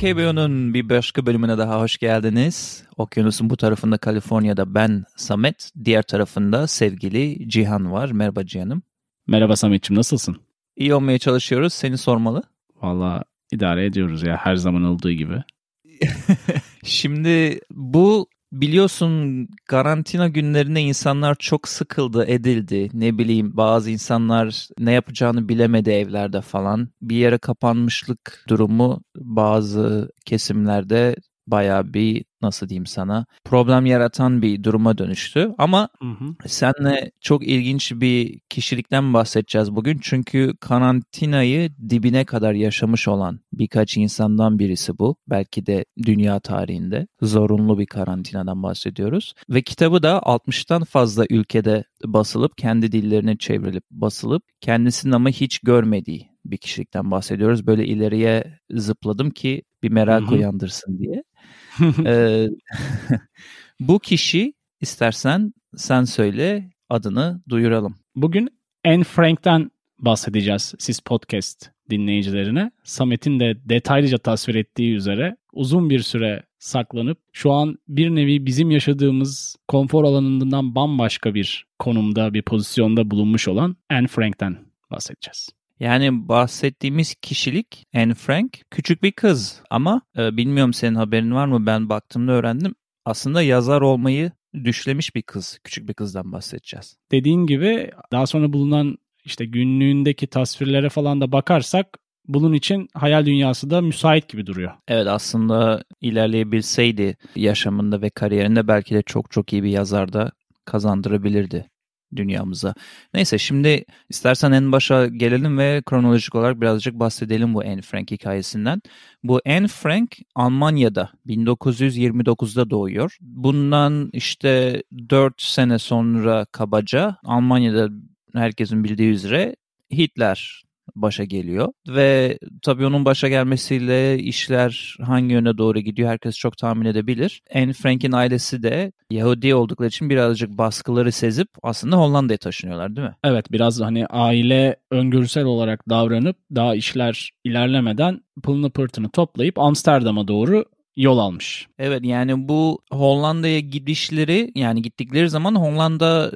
HKBO'nun bir başka bölümüne daha hoş geldiniz. Okyanusun bu tarafında Kaliforniya'da ben Samet, diğer tarafında sevgili Cihan var. Merhaba Cihan'ım. Merhaba Samet'ciğim nasılsın? İyi olmaya çalışıyoruz. Seni sormalı. Valla idare ediyoruz ya her zaman olduğu gibi. Şimdi bu biliyorsun karantina günlerinde insanlar çok sıkıldı, edildi. Ne bileyim bazı insanlar ne yapacağını bilemedi evlerde falan. Bir yere kapanmışlık durumu bazı kesimlerde baya bir nasıl diyeyim sana problem yaratan bir duruma dönüştü. Ama hı hı. senle çok ilginç bir kişilikten bahsedeceğiz bugün. Çünkü karantinayı dibine kadar yaşamış olan birkaç insandan birisi bu. Belki de dünya tarihinde zorunlu bir karantinadan bahsediyoruz. Ve kitabı da 60'tan fazla ülkede basılıp kendi dillerine çevrilip basılıp kendisinin ama hiç görmediği bir kişilikten bahsediyoruz. Böyle ileriye zıpladım ki bir merak Hı-hı. uyandırsın diye. ee, bu kişi istersen sen söyle adını duyuralım. Bugün Anne Frank'ten bahsedeceğiz siz podcast dinleyicilerine. Samet'in de detaylıca tasvir ettiği üzere uzun bir süre saklanıp şu an bir nevi bizim yaşadığımız konfor alanından bambaşka bir konumda, bir pozisyonda bulunmuş olan Anne Frank'ten bahsedeceğiz. Yani bahsettiğimiz kişilik Anne Frank küçük bir kız ama e, bilmiyorum senin haberin var mı ben baktığımda öğrendim. Aslında yazar olmayı düşlemiş bir kız. Küçük bir kızdan bahsedeceğiz. Dediğin gibi daha sonra bulunan işte günlüğündeki tasvirlere falan da bakarsak bunun için hayal dünyası da müsait gibi duruyor. Evet aslında ilerleyebilseydi yaşamında ve kariyerinde belki de çok çok iyi bir yazar da kazandırabilirdi dünyamıza. Neyse şimdi istersen en başa gelelim ve kronolojik olarak birazcık bahsedelim bu Anne Frank hikayesinden. Bu Anne Frank Almanya'da 1929'da doğuyor. Bundan işte 4 sene sonra kabaca Almanya'da herkesin bildiği üzere Hitler başa geliyor. Ve tabii onun başa gelmesiyle işler hangi yöne doğru gidiyor herkes çok tahmin edebilir. Anne Frank'in ailesi de Yahudi oldukları için birazcık baskıları sezip aslında Hollanda'ya taşınıyorlar değil mi? Evet biraz hani aile öngörüsel olarak davranıp daha işler ilerlemeden pılını pırtını toplayıp Amsterdam'a doğru yol almış. Evet yani bu Hollanda'ya gidişleri yani gittikleri zaman Hollanda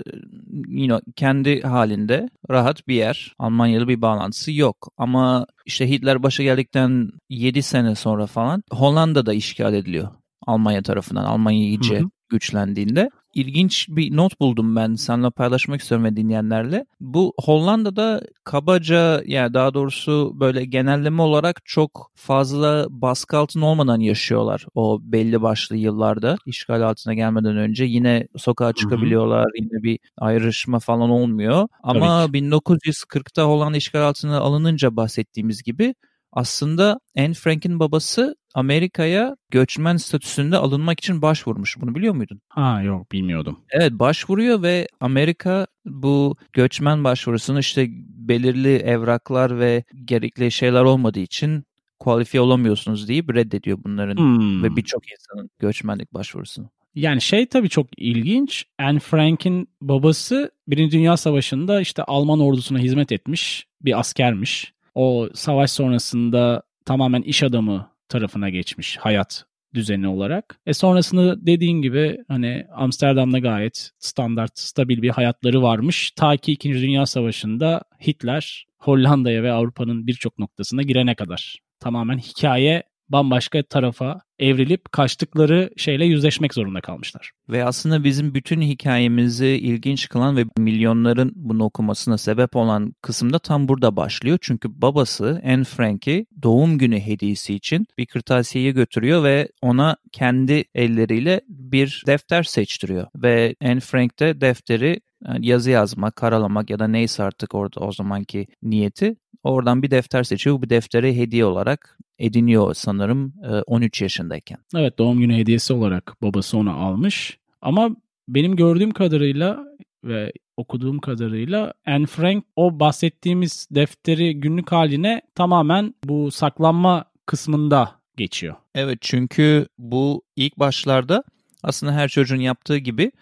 you know, kendi halinde rahat bir yer. Almanya'da bir bağlantısı yok. Ama işte Hitler başa geldikten 7 sene sonra falan Hollanda'da işgal ediliyor. Almanya tarafından. Almanya iyice hı hı. güçlendiğinde ilginç bir not buldum ben seninle paylaşmak istiyorum ve dinleyenlerle. Bu Hollanda'da kabaca yani daha doğrusu böyle genelleme olarak çok fazla baskı altında olmadan yaşıyorlar o belli başlı yıllarda işgal altına gelmeden önce yine sokağa çıkabiliyorlar hı hı. yine bir ayrışma falan olmuyor. Ama 1940'ta Hollanda işgal altına alınınca bahsettiğimiz gibi aslında Anne Frank'in babası Amerika'ya göçmen statüsünde alınmak için başvurmuş. Bunu biliyor muydun? Ha yok bilmiyordum. Evet başvuruyor ve Amerika bu göçmen başvurusunu işte belirli evraklar ve gerekli şeyler olmadığı için kualifiye olamıyorsunuz deyip reddediyor bunların hmm. ve birçok insanın göçmenlik başvurusunu. Yani şey tabii çok ilginç. Anne Frank'in babası Birinci Dünya Savaşı'nda işte Alman ordusuna hizmet etmiş bir askermiş. O savaş sonrasında tamamen iş adamı tarafına geçmiş hayat düzeni olarak. E sonrasında dediğin gibi hani Amsterdam'da gayet standart, stabil bir hayatları varmış. Ta ki 2. Dünya Savaşı'nda Hitler Hollanda'ya ve Avrupa'nın birçok noktasına girene kadar. Tamamen hikaye bambaşka tarafa evrilip kaçtıkları şeyle yüzleşmek zorunda kalmışlar. Ve aslında bizim bütün hikayemizi ilginç kılan ve milyonların bunu okumasına sebep olan kısımda tam burada başlıyor. Çünkü babası Anne Frank'i doğum günü hediyesi için bir kırtasiyeyi götürüyor ve ona kendi elleriyle bir defter seçtiriyor. Ve Anne Frank de defteri yazı yazmak, karalamak ya da neyse artık orada o zamanki niyeti oradan bir defter seçiyor. Bu defteri hediye olarak ediniyor sanırım 13 yaşındayken. Evet doğum günü hediyesi olarak babası onu almış. Ama benim gördüğüm kadarıyla ve okuduğum kadarıyla Anne Frank o bahsettiğimiz defteri günlük haline tamamen bu saklanma kısmında geçiyor. Evet çünkü bu ilk başlarda aslında her çocuğun yaptığı gibi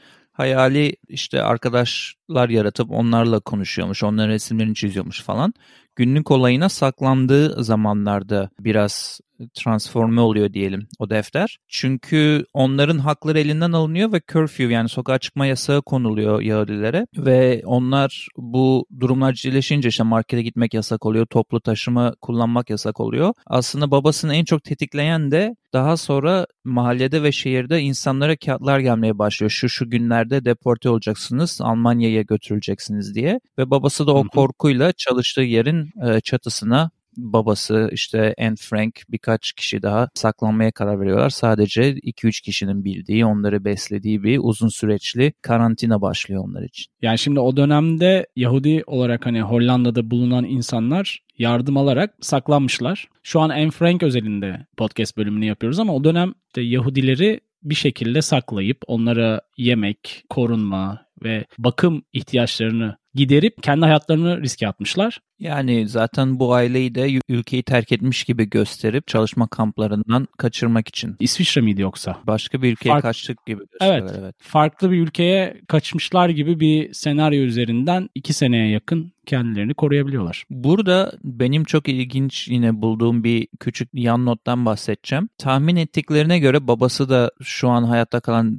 hayali işte arkadaşlar yaratıp onlarla konuşuyormuş, onların resimlerini çiziyormuş falan. günlük olayına saklandığı zamanlarda biraz transforme oluyor diyelim o defter. Çünkü onların hakları elinden alınıyor ve curfew yani sokağa çıkma yasağı konuluyor Yahudilere ve onlar bu durumlar ciddileşince işte markete gitmek yasak oluyor, toplu taşıma kullanmak yasak oluyor. Aslında babasını en çok tetikleyen de daha sonra mahallede ve şehirde insanlara kağıtlar gelmeye başlıyor. Şu şu günlerde deporte olacaksınız, Almanya'ya götürüleceksiniz diye. Ve babası da o korkuyla çalıştığı yerin çatısına babası işte Anne Frank birkaç kişi daha saklanmaya karar veriyorlar. Sadece 2-3 kişinin bildiği, onları beslediği bir uzun süreçli karantina başlıyor onlar için. Yani şimdi o dönemde Yahudi olarak hani Hollanda'da bulunan insanlar yardım alarak saklanmışlar. Şu an Anne Frank özelinde podcast bölümünü yapıyoruz ama o dönemde Yahudileri bir şekilde saklayıp onlara yemek, korunma ve bakım ihtiyaçlarını giderip kendi hayatlarını riske atmışlar. Yani zaten bu aileyi de ülkeyi terk etmiş gibi gösterip çalışma kamplarından kaçırmak için. İsviçre miydi yoksa? Başka bir ülkeye Fark... kaçtık gibi. Evet, evet. Farklı bir ülkeye kaçmışlar gibi bir senaryo üzerinden iki seneye yakın kendilerini koruyabiliyorlar. Burada benim çok ilginç yine bulduğum bir küçük yan nottan bahsedeceğim. Tahmin ettiklerine göre babası da şu an hayatta kalan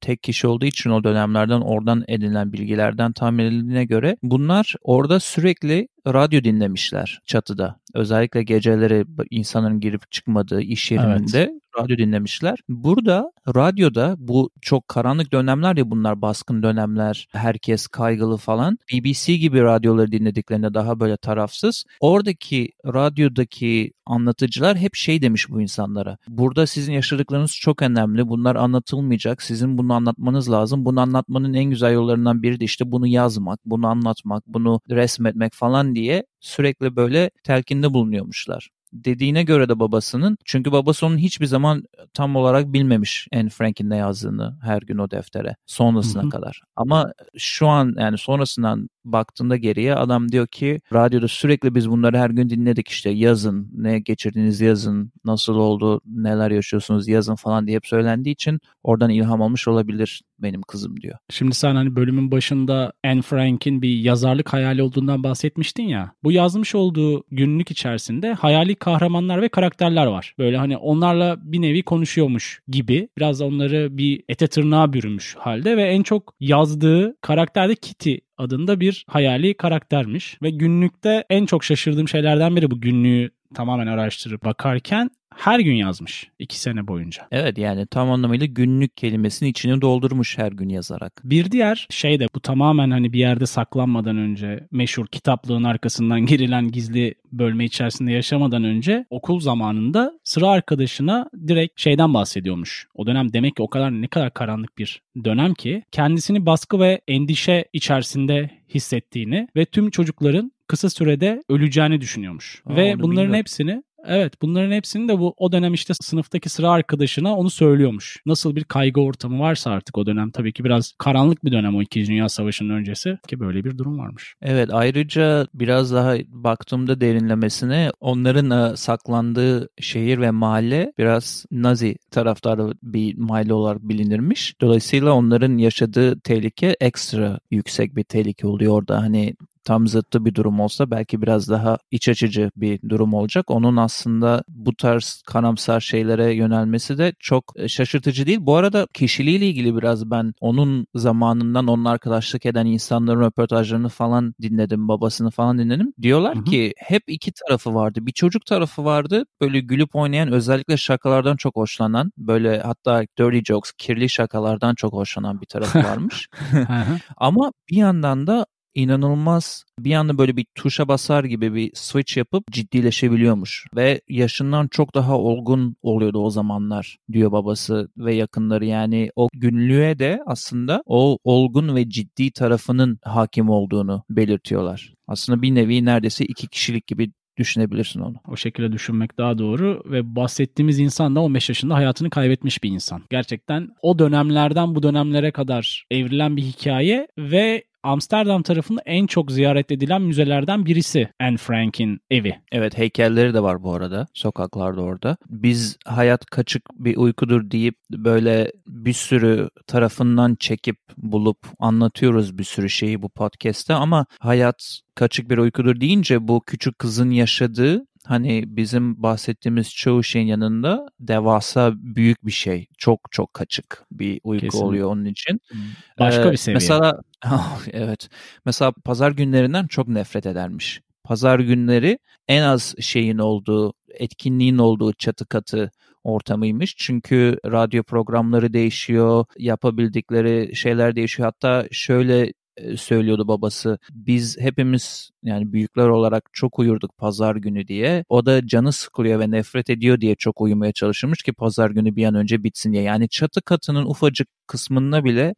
tek kişi olduğu için o dönemlerden oradan edinilen bilgilerden tahmin edildiğine göre bunlar orada sürekli radyo dinlemişler çatıda. Özellikle geceleri insanların girip çıkmadığı iş yerinde evet. radyo dinlemişler. Burada radyoda bu çok karanlık dönemler ya bunlar baskın dönemler. Herkes kaygılı falan. BBC gibi radyoları dinlediklerinde daha böyle tarafsız. Oradaki radyodaki anlatıcılar hep şey demiş bu insanlara. Burada sizin yaşadıklarınız çok önemli. Bunlar anlatılmayacak. Sizin bunu anlatmanız lazım. Bunu anlatmanın en güzel yollarından biri de işte bunu yazmak, bunu anlatmak, bunu resmetmek falan diye sürekli böyle telkinde bulunuyormuşlar dediğine göre de babasının. Çünkü babası onun hiçbir zaman tam olarak bilmemiş Anne Frank'in ne yazdığını her gün o deftere sonrasına kadar. Ama şu an yani sonrasından baktığında geriye adam diyor ki radyoda sürekli biz bunları her gün dinledik işte yazın ne geçirdiğiniz yazın nasıl oldu neler yaşıyorsunuz yazın falan diye hep söylendiği için oradan ilham almış olabilir benim kızım diyor. Şimdi sen hani bölümün başında Anne Frank'in bir yazarlık hayali olduğundan bahsetmiştin ya. Bu yazmış olduğu günlük içerisinde hayali kahramanlar ve karakterler var. Böyle hani onlarla bir nevi konuşuyormuş gibi. Biraz onları bir ete tırnağa bürümüş halde ve en çok yazdığı karakter de Kitty adında bir hayali karaktermiş. Ve günlükte en çok şaşırdığım şeylerden biri bu günlüğü tamamen araştırıp bakarken her gün yazmış iki sene boyunca. Evet yani tam anlamıyla günlük kelimesinin içini doldurmuş her gün yazarak. Bir diğer şey de bu tamamen hani bir yerde saklanmadan önce meşhur kitaplığın arkasından girilen gizli bölme içerisinde yaşamadan önce okul zamanında sıra arkadaşına direkt şeyden bahsediyormuş. O dönem demek ki o kadar ne kadar karanlık bir dönem ki kendisini baskı ve endişe içerisinde hissettiğini ve tüm çocukların kısa sürede öleceğini düşünüyormuş. Aa, ve bunların bilmiyorum. hepsini Evet bunların hepsini de bu o dönem işte sınıftaki sıra arkadaşına onu söylüyormuş. Nasıl bir kaygı ortamı varsa artık o dönem tabii ki biraz karanlık bir dönem o 2. Dünya Savaşı'nın öncesi ki böyle bir durum varmış. Evet ayrıca biraz daha baktığımda derinlemesine onların e, saklandığı şehir ve mahalle biraz Nazi taraftarı bir mahalle olarak bilinirmiş. Dolayısıyla onların yaşadığı tehlike ekstra yüksek bir tehlike oluyor orada. Hani tam zıttı bir durum olsa belki biraz daha iç açıcı bir durum olacak. Onun aslında bu tarz karamsar şeylere yönelmesi de çok e, şaşırtıcı değil. Bu arada kişiliğiyle ilgili biraz ben onun zamanından onun arkadaşlık eden insanların röportajlarını falan dinledim. Babasını falan dinledim. Diyorlar hı hı. ki hep iki tarafı vardı. Bir çocuk tarafı vardı. Böyle gülüp oynayan özellikle şakalardan çok hoşlanan böyle hatta dirty jokes kirli şakalardan çok hoşlanan bir tarafı varmış. Ama bir yandan da inanılmaz bir anda böyle bir tuşa basar gibi bir switch yapıp ciddileşebiliyormuş. Ve yaşından çok daha olgun oluyordu o zamanlar diyor babası ve yakınları. Yani o günlüğe de aslında o olgun ve ciddi tarafının hakim olduğunu belirtiyorlar. Aslında bir nevi neredeyse iki kişilik gibi düşünebilirsin onu. O şekilde düşünmek daha doğru ve bahsettiğimiz insan da 15 yaşında hayatını kaybetmiş bir insan. Gerçekten o dönemlerden bu dönemlere kadar evrilen bir hikaye ve Amsterdam tarafında en çok ziyaret edilen müzelerden birisi Anne Frank'in evi. Evet heykelleri de var bu arada sokaklarda orada. Biz hayat kaçık bir uykudur deyip böyle bir sürü tarafından çekip bulup anlatıyoruz bir sürü şeyi bu podcast'te ama hayat kaçık bir uykudur deyince bu küçük kızın yaşadığı hani bizim bahsettiğimiz çoğu şeyin yanında devasa büyük bir şey. Çok çok kaçık bir uyku Kesinlikle. oluyor onun için. Başka Ee, bir seviye. Mesela evet. Mesela pazar günlerinden çok nefret edermiş. Pazar günleri en az şeyin olduğu, etkinliğin olduğu çatı katı ortamıymış. Çünkü radyo programları değişiyor, yapabildikleri şeyler değişiyor. Hatta şöyle söylüyordu babası. Biz hepimiz yani büyükler olarak çok uyurduk pazar günü diye. O da canı sıkılıyor ve nefret ediyor diye çok uyumaya çalışırmış ki pazar günü bir an önce bitsin diye. Yani çatı katının ufacık kısmında bile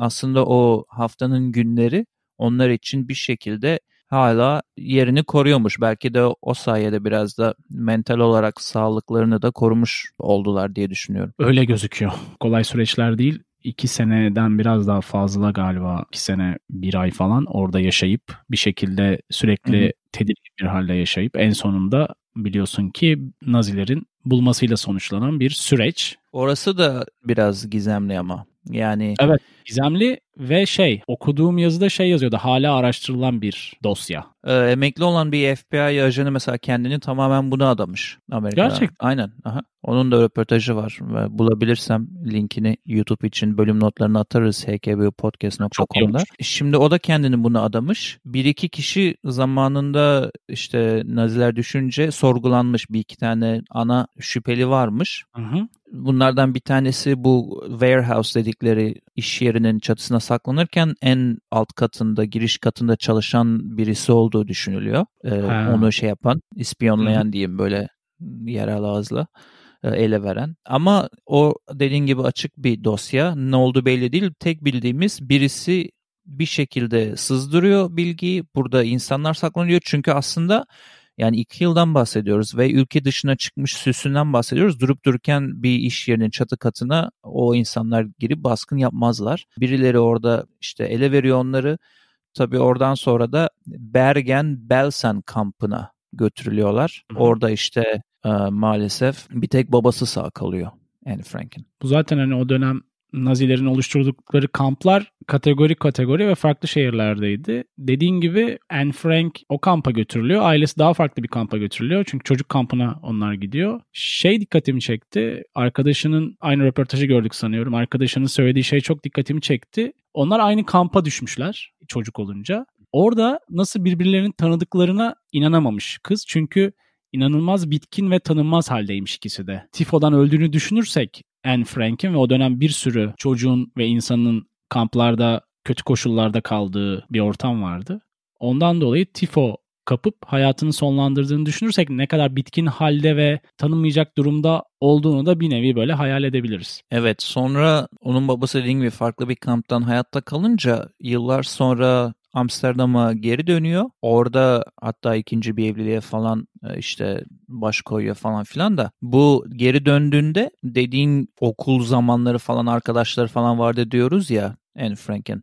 aslında o haftanın günleri onlar için bir şekilde hala yerini koruyormuş. Belki de o sayede biraz da mental olarak sağlıklarını da korumuş oldular diye düşünüyorum. Öyle gözüküyor. Kolay süreçler değil. İki seneden biraz daha fazla galiba. iki sene bir ay falan orada yaşayıp bir şekilde sürekli tedirgin bir halde yaşayıp en sonunda biliyorsun ki Nazilerin bulmasıyla sonuçlanan bir süreç. Orası da biraz gizemli ama. Yani Evet. Gizemli ve şey okuduğum yazıda şey yazıyordu hala araştırılan bir dosya. e, emekli olan bir FBI ajanı mesela kendini tamamen buna adamış Amerika'da. Gerçekten. Aynen. Aha. Onun da röportajı var. Ve bulabilirsem linkini YouTube için bölüm notlarına atarız hkbpodcast.com'da. Şimdi o da kendini buna adamış. Bir iki kişi zamanında işte Naziler düşünce sorgulanmış. Bir iki tane ana şüpheli varmış. Hı hı. Bunlardan bir tanesi bu warehouse dedikleri iş yerinin çatısına saklanırken en alt katında, giriş katında çalışan birisi olduğu düşünülüyor. Ee, Ha. onu şey yapan, ispiyonlayan diyeyim böyle yerel ağızla e, ele veren. Ama o dediğin gibi açık bir dosya. Ne oldu belli değil. Tek bildiğimiz birisi bir şekilde sızdırıyor bilgiyi. Burada insanlar saklanıyor. Çünkü aslında yani iki yıldan bahsediyoruz ve ülke dışına çıkmış süsünden bahsediyoruz. Durup dururken bir iş yerinin çatı katına o insanlar girip baskın yapmazlar. Birileri orada işte ele veriyor onları. Tabii oradan sonra da Bergen-Belsen kampına götürülüyorlar. Orada işte e, maalesef bir tek babası sağ kalıyor Anne Frank'in. Bu zaten hani o dönem Nazilerin oluşturdukları kamplar kategori kategori ve farklı şehirlerdeydi. Dediğin gibi Anne Frank o kampa götürülüyor. Ailesi daha farklı bir kampa götürülüyor. Çünkü çocuk kampına onlar gidiyor. Şey dikkatimi çekti. Arkadaşının aynı röportajı gördük sanıyorum. Arkadaşının söylediği şey çok dikkatimi çekti. Onlar aynı kampa düşmüşler çocuk olunca. Orada nasıl birbirlerinin tanıdıklarına inanamamış kız. Çünkü inanılmaz bitkin ve tanınmaz haldeymiş ikisi de. Tifo'dan öldüğünü düşünürsek Anne Frank'in ve o dönem bir sürü çocuğun ve insanın kamplarda kötü koşullarda kaldığı bir ortam vardı. Ondan dolayı tifo kapıp hayatını sonlandırdığını düşünürsek ne kadar bitkin halde ve tanınmayacak durumda olduğunu da bir nevi böyle hayal edebiliriz. Evet sonra onun babası gibi farklı bir kamptan hayatta kalınca yıllar sonra Amsterdam'a geri dönüyor. Orada hatta ikinci bir evliliğe falan e, işte baş koyuyor falan filan da. Bu geri döndüğünde dediğin okul zamanları falan arkadaşları falan vardı diyoruz ya Anne Frank'in.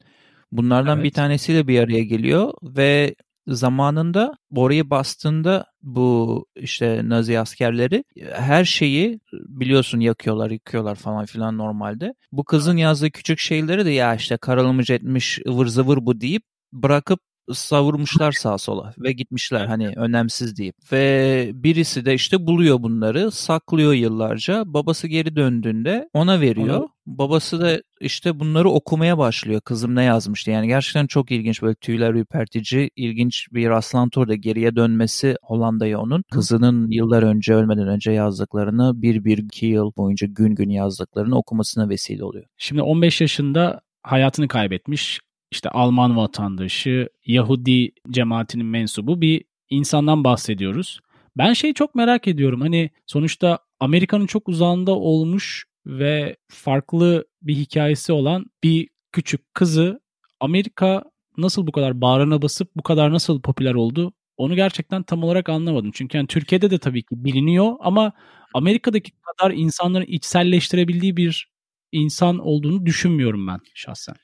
Bunlardan Evet. bir tanesiyle bir araya geliyor ve zamanında orayı bastığında bu işte Nazi askerleri her şeyi biliyorsun yakıyorlar, yıkıyorlar falan filan normalde. Bu kızın yazdığı küçük şeyleri de ya işte karalamış etmiş ıvır zıvır bu deyip bırakıp savurmuşlar sağa sola ve gitmişler hani önemsiz deyip. Ve birisi de işte buluyor bunları, saklıyor yıllarca. Babası geri döndüğünde ona veriyor. Ona- Babası da işte bunları okumaya başlıyor. Kızım ne yazmıştı? Yani gerçekten çok ilginç böyle tüyler ürpertici, ilginç bir rastlantı orada geriye dönmesi Hollanda'ya onun. Kızının yıllar önce ölmeden önce yazdıklarını bir bir iki yıl boyunca gün gün yazdıklarını okumasına vesile oluyor. Şimdi 15 yaşında hayatını kaybetmiş işte Alman vatandaşı, Yahudi cemaatinin mensubu bir insandan bahsediyoruz. Ben şeyi çok merak ediyorum. Hani sonuçta Amerika'nın çok uzağında olmuş ve farklı bir hikayesi olan bir küçük kızı Amerika nasıl bu kadar bağrına basıp bu kadar nasıl popüler oldu? Onu gerçekten tam olarak anlamadım. Çünkü yani Türkiye'de de tabii ki biliniyor ama Amerika'daki kadar insanların içselleştirebildiği bir insan olduğunu düşünmüyorum ben şahsen.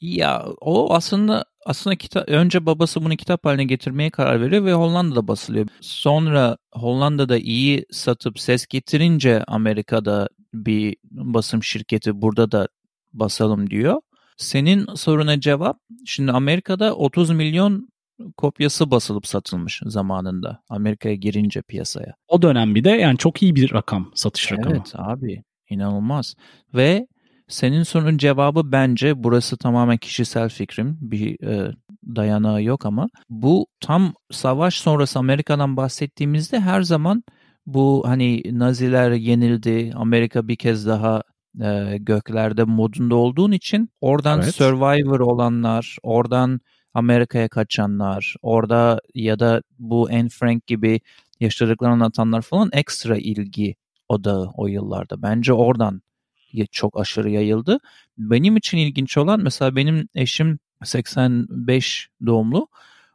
Ya o aslında aslında kitap, önce babası bunu kitap haline getirmeye karar veriyor ve Hollanda'da basılıyor. Sonra Hollanda'da iyi satıp ses getirince Amerika'da bir basım şirketi burada da basalım diyor. Senin soruna cevap, şimdi Amerika'da 30 milyon kopyası basılıp satılmış zamanında Amerika'ya girince piyasaya. O dönem bir de yani çok iyi bir rakam, satış rakamı. Evet abi inanılmaz. Ve senin sorunun cevabı bence burası tamamen kişisel fikrim. Bir e, dayanağı yok ama bu tam savaş sonrası Amerika'dan bahsettiğimizde her zaman bu hani Naziler yenildi, Amerika bir kez daha e, göklerde modunda olduğun için oradan evet. Survivor olanlar, oradan Amerika'ya kaçanlar, orada ya da bu Anne Frank gibi yaşadıklarını anlatanlar falan ekstra ilgi odağı o yıllarda. Bence oradan çok aşırı yayıldı. Benim için ilginç olan mesela benim eşim 85 doğumlu.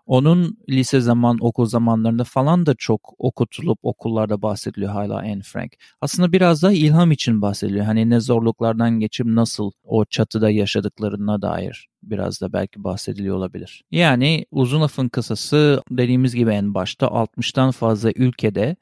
Onun lise zaman okul zamanlarında falan da çok okutulup okullarda bahsediliyor hala Anne Frank. Aslında biraz da ilham için bahsediliyor. Hani ne zorluklardan geçip nasıl o çatıda yaşadıklarına dair biraz da belki bahsediliyor olabilir. Yani uzun lafın kısası dediğimiz gibi en başta 60'tan fazla ülkede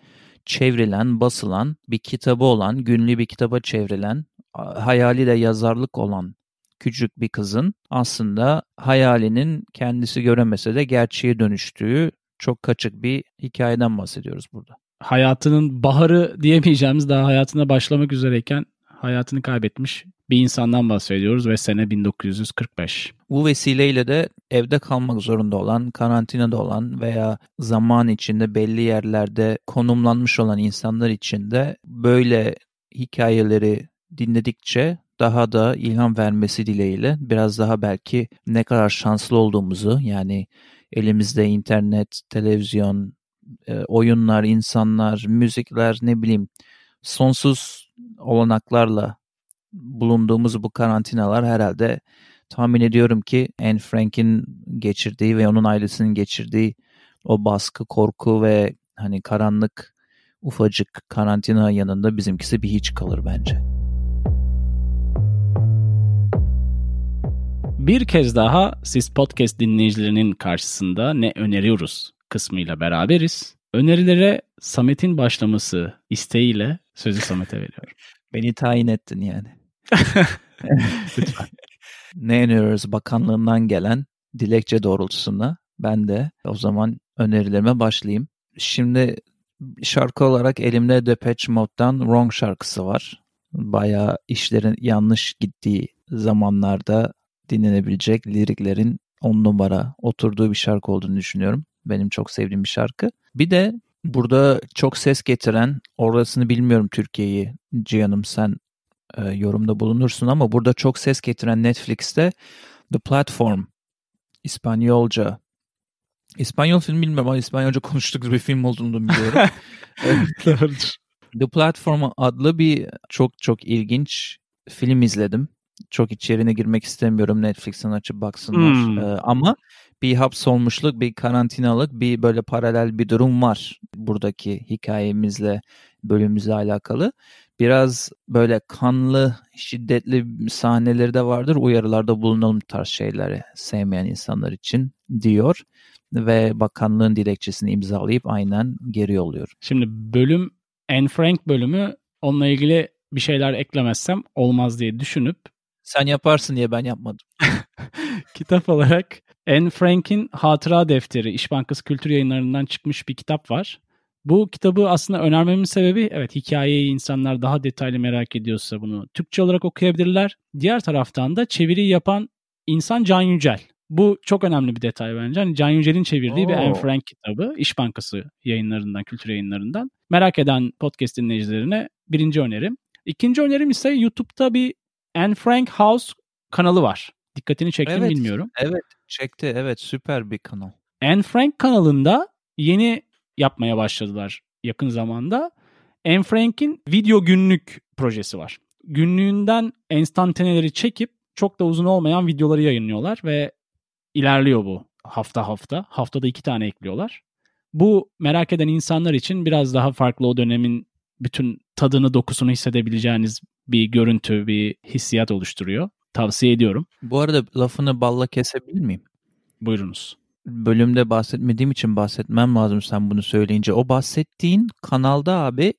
çevrilen, basılan bir kitabı olan, günlü bir kitaba çevrilen, hayali de yazarlık olan küçük bir kızın aslında hayalinin kendisi göremese de gerçeğe dönüştüğü çok kaçık bir hikayeden bahsediyoruz burada. Hayatının baharı diyemeyeceğimiz daha hayatına başlamak üzereyken hayatını kaybetmiş bir insandan bahsediyoruz ve sene 1945. Bu vesileyle de evde kalmak zorunda olan, karantinada olan veya zaman içinde belli yerlerde konumlanmış olan insanlar için de böyle hikayeleri dinledikçe daha da ilham vermesi dileğiyle biraz daha belki ne kadar şanslı olduğumuzu yani elimizde internet, televizyon, e, oyunlar, insanlar, müzikler ne bileyim sonsuz olanaklarla bulunduğumuz bu karantinalar herhalde tahmin ediyorum ki Anne Frank'in geçirdiği ve onun ailesinin geçirdiği o baskı, korku ve hani karanlık ufacık karantina yanında bizimkisi bir hiç kalır bence. Bir kez daha siz podcast dinleyicilerinin karşısında ne öneriyoruz kısmıyla beraberiz. Önerilere Samet'in başlaması isteğiyle sözü Samet'e veriyorum. Beni tayin ettin yani. Lütfen. ne öneriyoruz bakanlığından gelen dilekçe doğrultusunda ben de o zaman önerilerime başlayayım. Şimdi şarkı olarak elimde Depeche Mode'dan Wrong şarkısı var. Bayağı işlerin yanlış gittiği zamanlarda dinlenebilecek liriklerin on numara oturduğu bir şarkı olduğunu düşünüyorum. Benim çok sevdiğim bir şarkı. Bir de burada çok ses getiren, orasını bilmiyorum Türkiye'yi Cihan'ım sen e, yorumda bulunursun ama burada çok ses getiren Netflix'te The Platform İspanyolca İspanyol film bilmiyorum ama İspanyolca konuştuk bir film olduğunu biliyorum. The Platform adlı bir çok çok ilginç film izledim çok içeriğine girmek istemiyorum. Netflix'ten açıp baksınlar. Hmm. Ee, ama bir hapsolmuşluk, bir karantinalık, bir böyle paralel bir durum var buradaki hikayemizle, bölümümüzle alakalı. Biraz böyle kanlı, şiddetli sahneleri de vardır. Uyarılarda bulunalım tarz şeyleri sevmeyen insanlar için diyor. Ve bakanlığın dilekçesini imzalayıp aynen geri yolluyor. Şimdi bölüm Anne Frank bölümü onunla ilgili bir şeyler eklemezsem olmaz diye düşünüp sen yaparsın diye ben yapmadım. kitap olarak Anne Frank'in Hatıra Defteri İş Bankası Kültür Yayınları'ndan çıkmış bir kitap var. Bu kitabı aslında önermemin sebebi evet hikayeyi insanlar daha detaylı merak ediyorsa bunu Türkçe olarak okuyabilirler. Diğer taraftan da çeviri yapan insan Can Yücel. Bu çok önemli bir detay bence. Hani Can Yücel'in çevirdiği Oo. bir Anne Frank kitabı. İş Bankası yayınlarından, kültür yayınlarından. Merak eden podcast dinleyicilerine birinci önerim. İkinci önerim ise YouTube'da bir Anne Frank House kanalı var. Dikkatini çekti evet, bilmiyorum. Evet çekti evet süper bir kanal. Anne Frank kanalında yeni yapmaya başladılar yakın zamanda. Anne Frank'in video günlük projesi var. Günlüğünden enstantaneleri çekip çok da uzun olmayan videoları yayınlıyorlar ve ilerliyor bu hafta hafta. Haftada iki tane ekliyorlar. Bu merak eden insanlar için biraz daha farklı o dönemin bütün tadını dokusunu hissedebileceğiniz bir görüntü, bir hissiyat oluşturuyor. Tavsiye ediyorum. Bu arada lafını balla kesebilir miyim? Buyurunuz. Bölümde bahsetmediğim için bahsetmem lazım sen bunu söyleyince. O bahsettiğin kanalda abi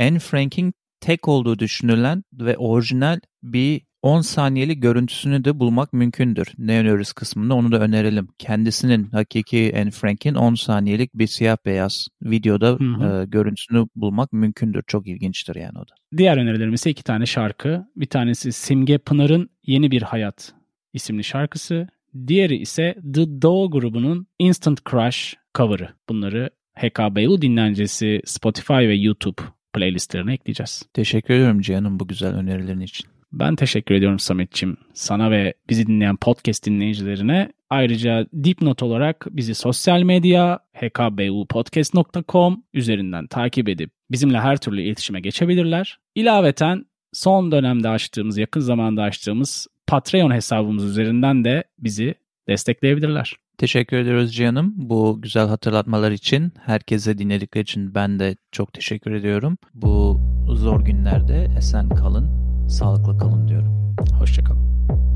Anne Frank'in tek olduğu düşünülen ve orijinal bir 10 saniyeli görüntüsünü de bulmak mümkündür. Ne öneriyoruz kısmında onu da önerelim. Kendisinin hakiki Anne Frank'in 10 saniyelik bir siyah beyaz videoda hı hı. E, görüntüsünü bulmak mümkündür. Çok ilginçtir yani o da. Diğer önerilerimiz ise iki tane şarkı. Bir tanesi Simge Pınar'ın Yeni Bir Hayat isimli şarkısı. Diğeri ise The Doe grubunun Instant Crush cover'ı. Bunları HKBU dinlencesi Spotify ve YouTube playlistlerine ekleyeceğiz. Teşekkür ediyorum Cihan'ım bu güzel önerilerin için. Ben teşekkür ediyorum Samet'ciğim. Sana ve bizi dinleyen podcast dinleyicilerine. Ayrıca dipnot olarak bizi sosyal medya hkbupodcast.com üzerinden takip edip bizimle her türlü iletişime geçebilirler. İlaveten son dönemde açtığımız, yakın zamanda açtığımız Patreon hesabımız üzerinden de bizi destekleyebilirler. Teşekkür ediyoruz Cihan'ım bu güzel hatırlatmalar için. Herkese dinledikleri için ben de çok teşekkür ediyorum. Bu zor günlerde esen kalın, sağlıklı kalın diyorum. Hoşçakalın.